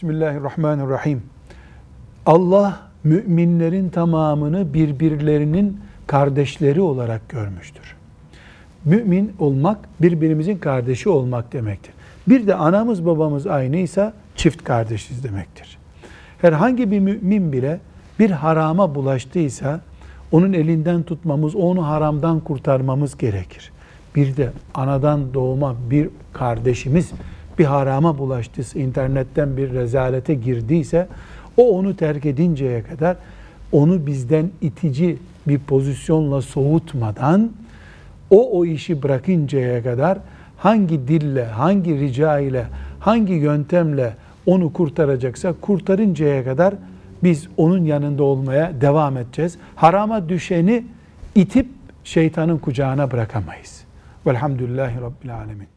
Bismillahirrahmanirrahim. Allah müminlerin tamamını birbirlerinin kardeşleri olarak görmüştür. Mümin olmak birbirimizin kardeşi olmak demektir. Bir de anamız babamız aynıysa çift kardeşiz demektir. Herhangi bir mümin bile bir harama bulaştıysa onun elinden tutmamız, onu haramdan kurtarmamız gerekir. Bir de anadan doğma bir kardeşimiz bir harama bulaştıysa, internetten bir rezalete girdiyse, o onu terk edinceye kadar onu bizden itici bir pozisyonla soğutmadan, o o işi bırakıncaya kadar hangi dille, hangi rica ile, hangi yöntemle onu kurtaracaksa kurtarıncaya kadar biz onun yanında olmaya devam edeceğiz. Harama düşeni itip şeytanın kucağına bırakamayız. Velhamdülillahi Rabbil Alemin.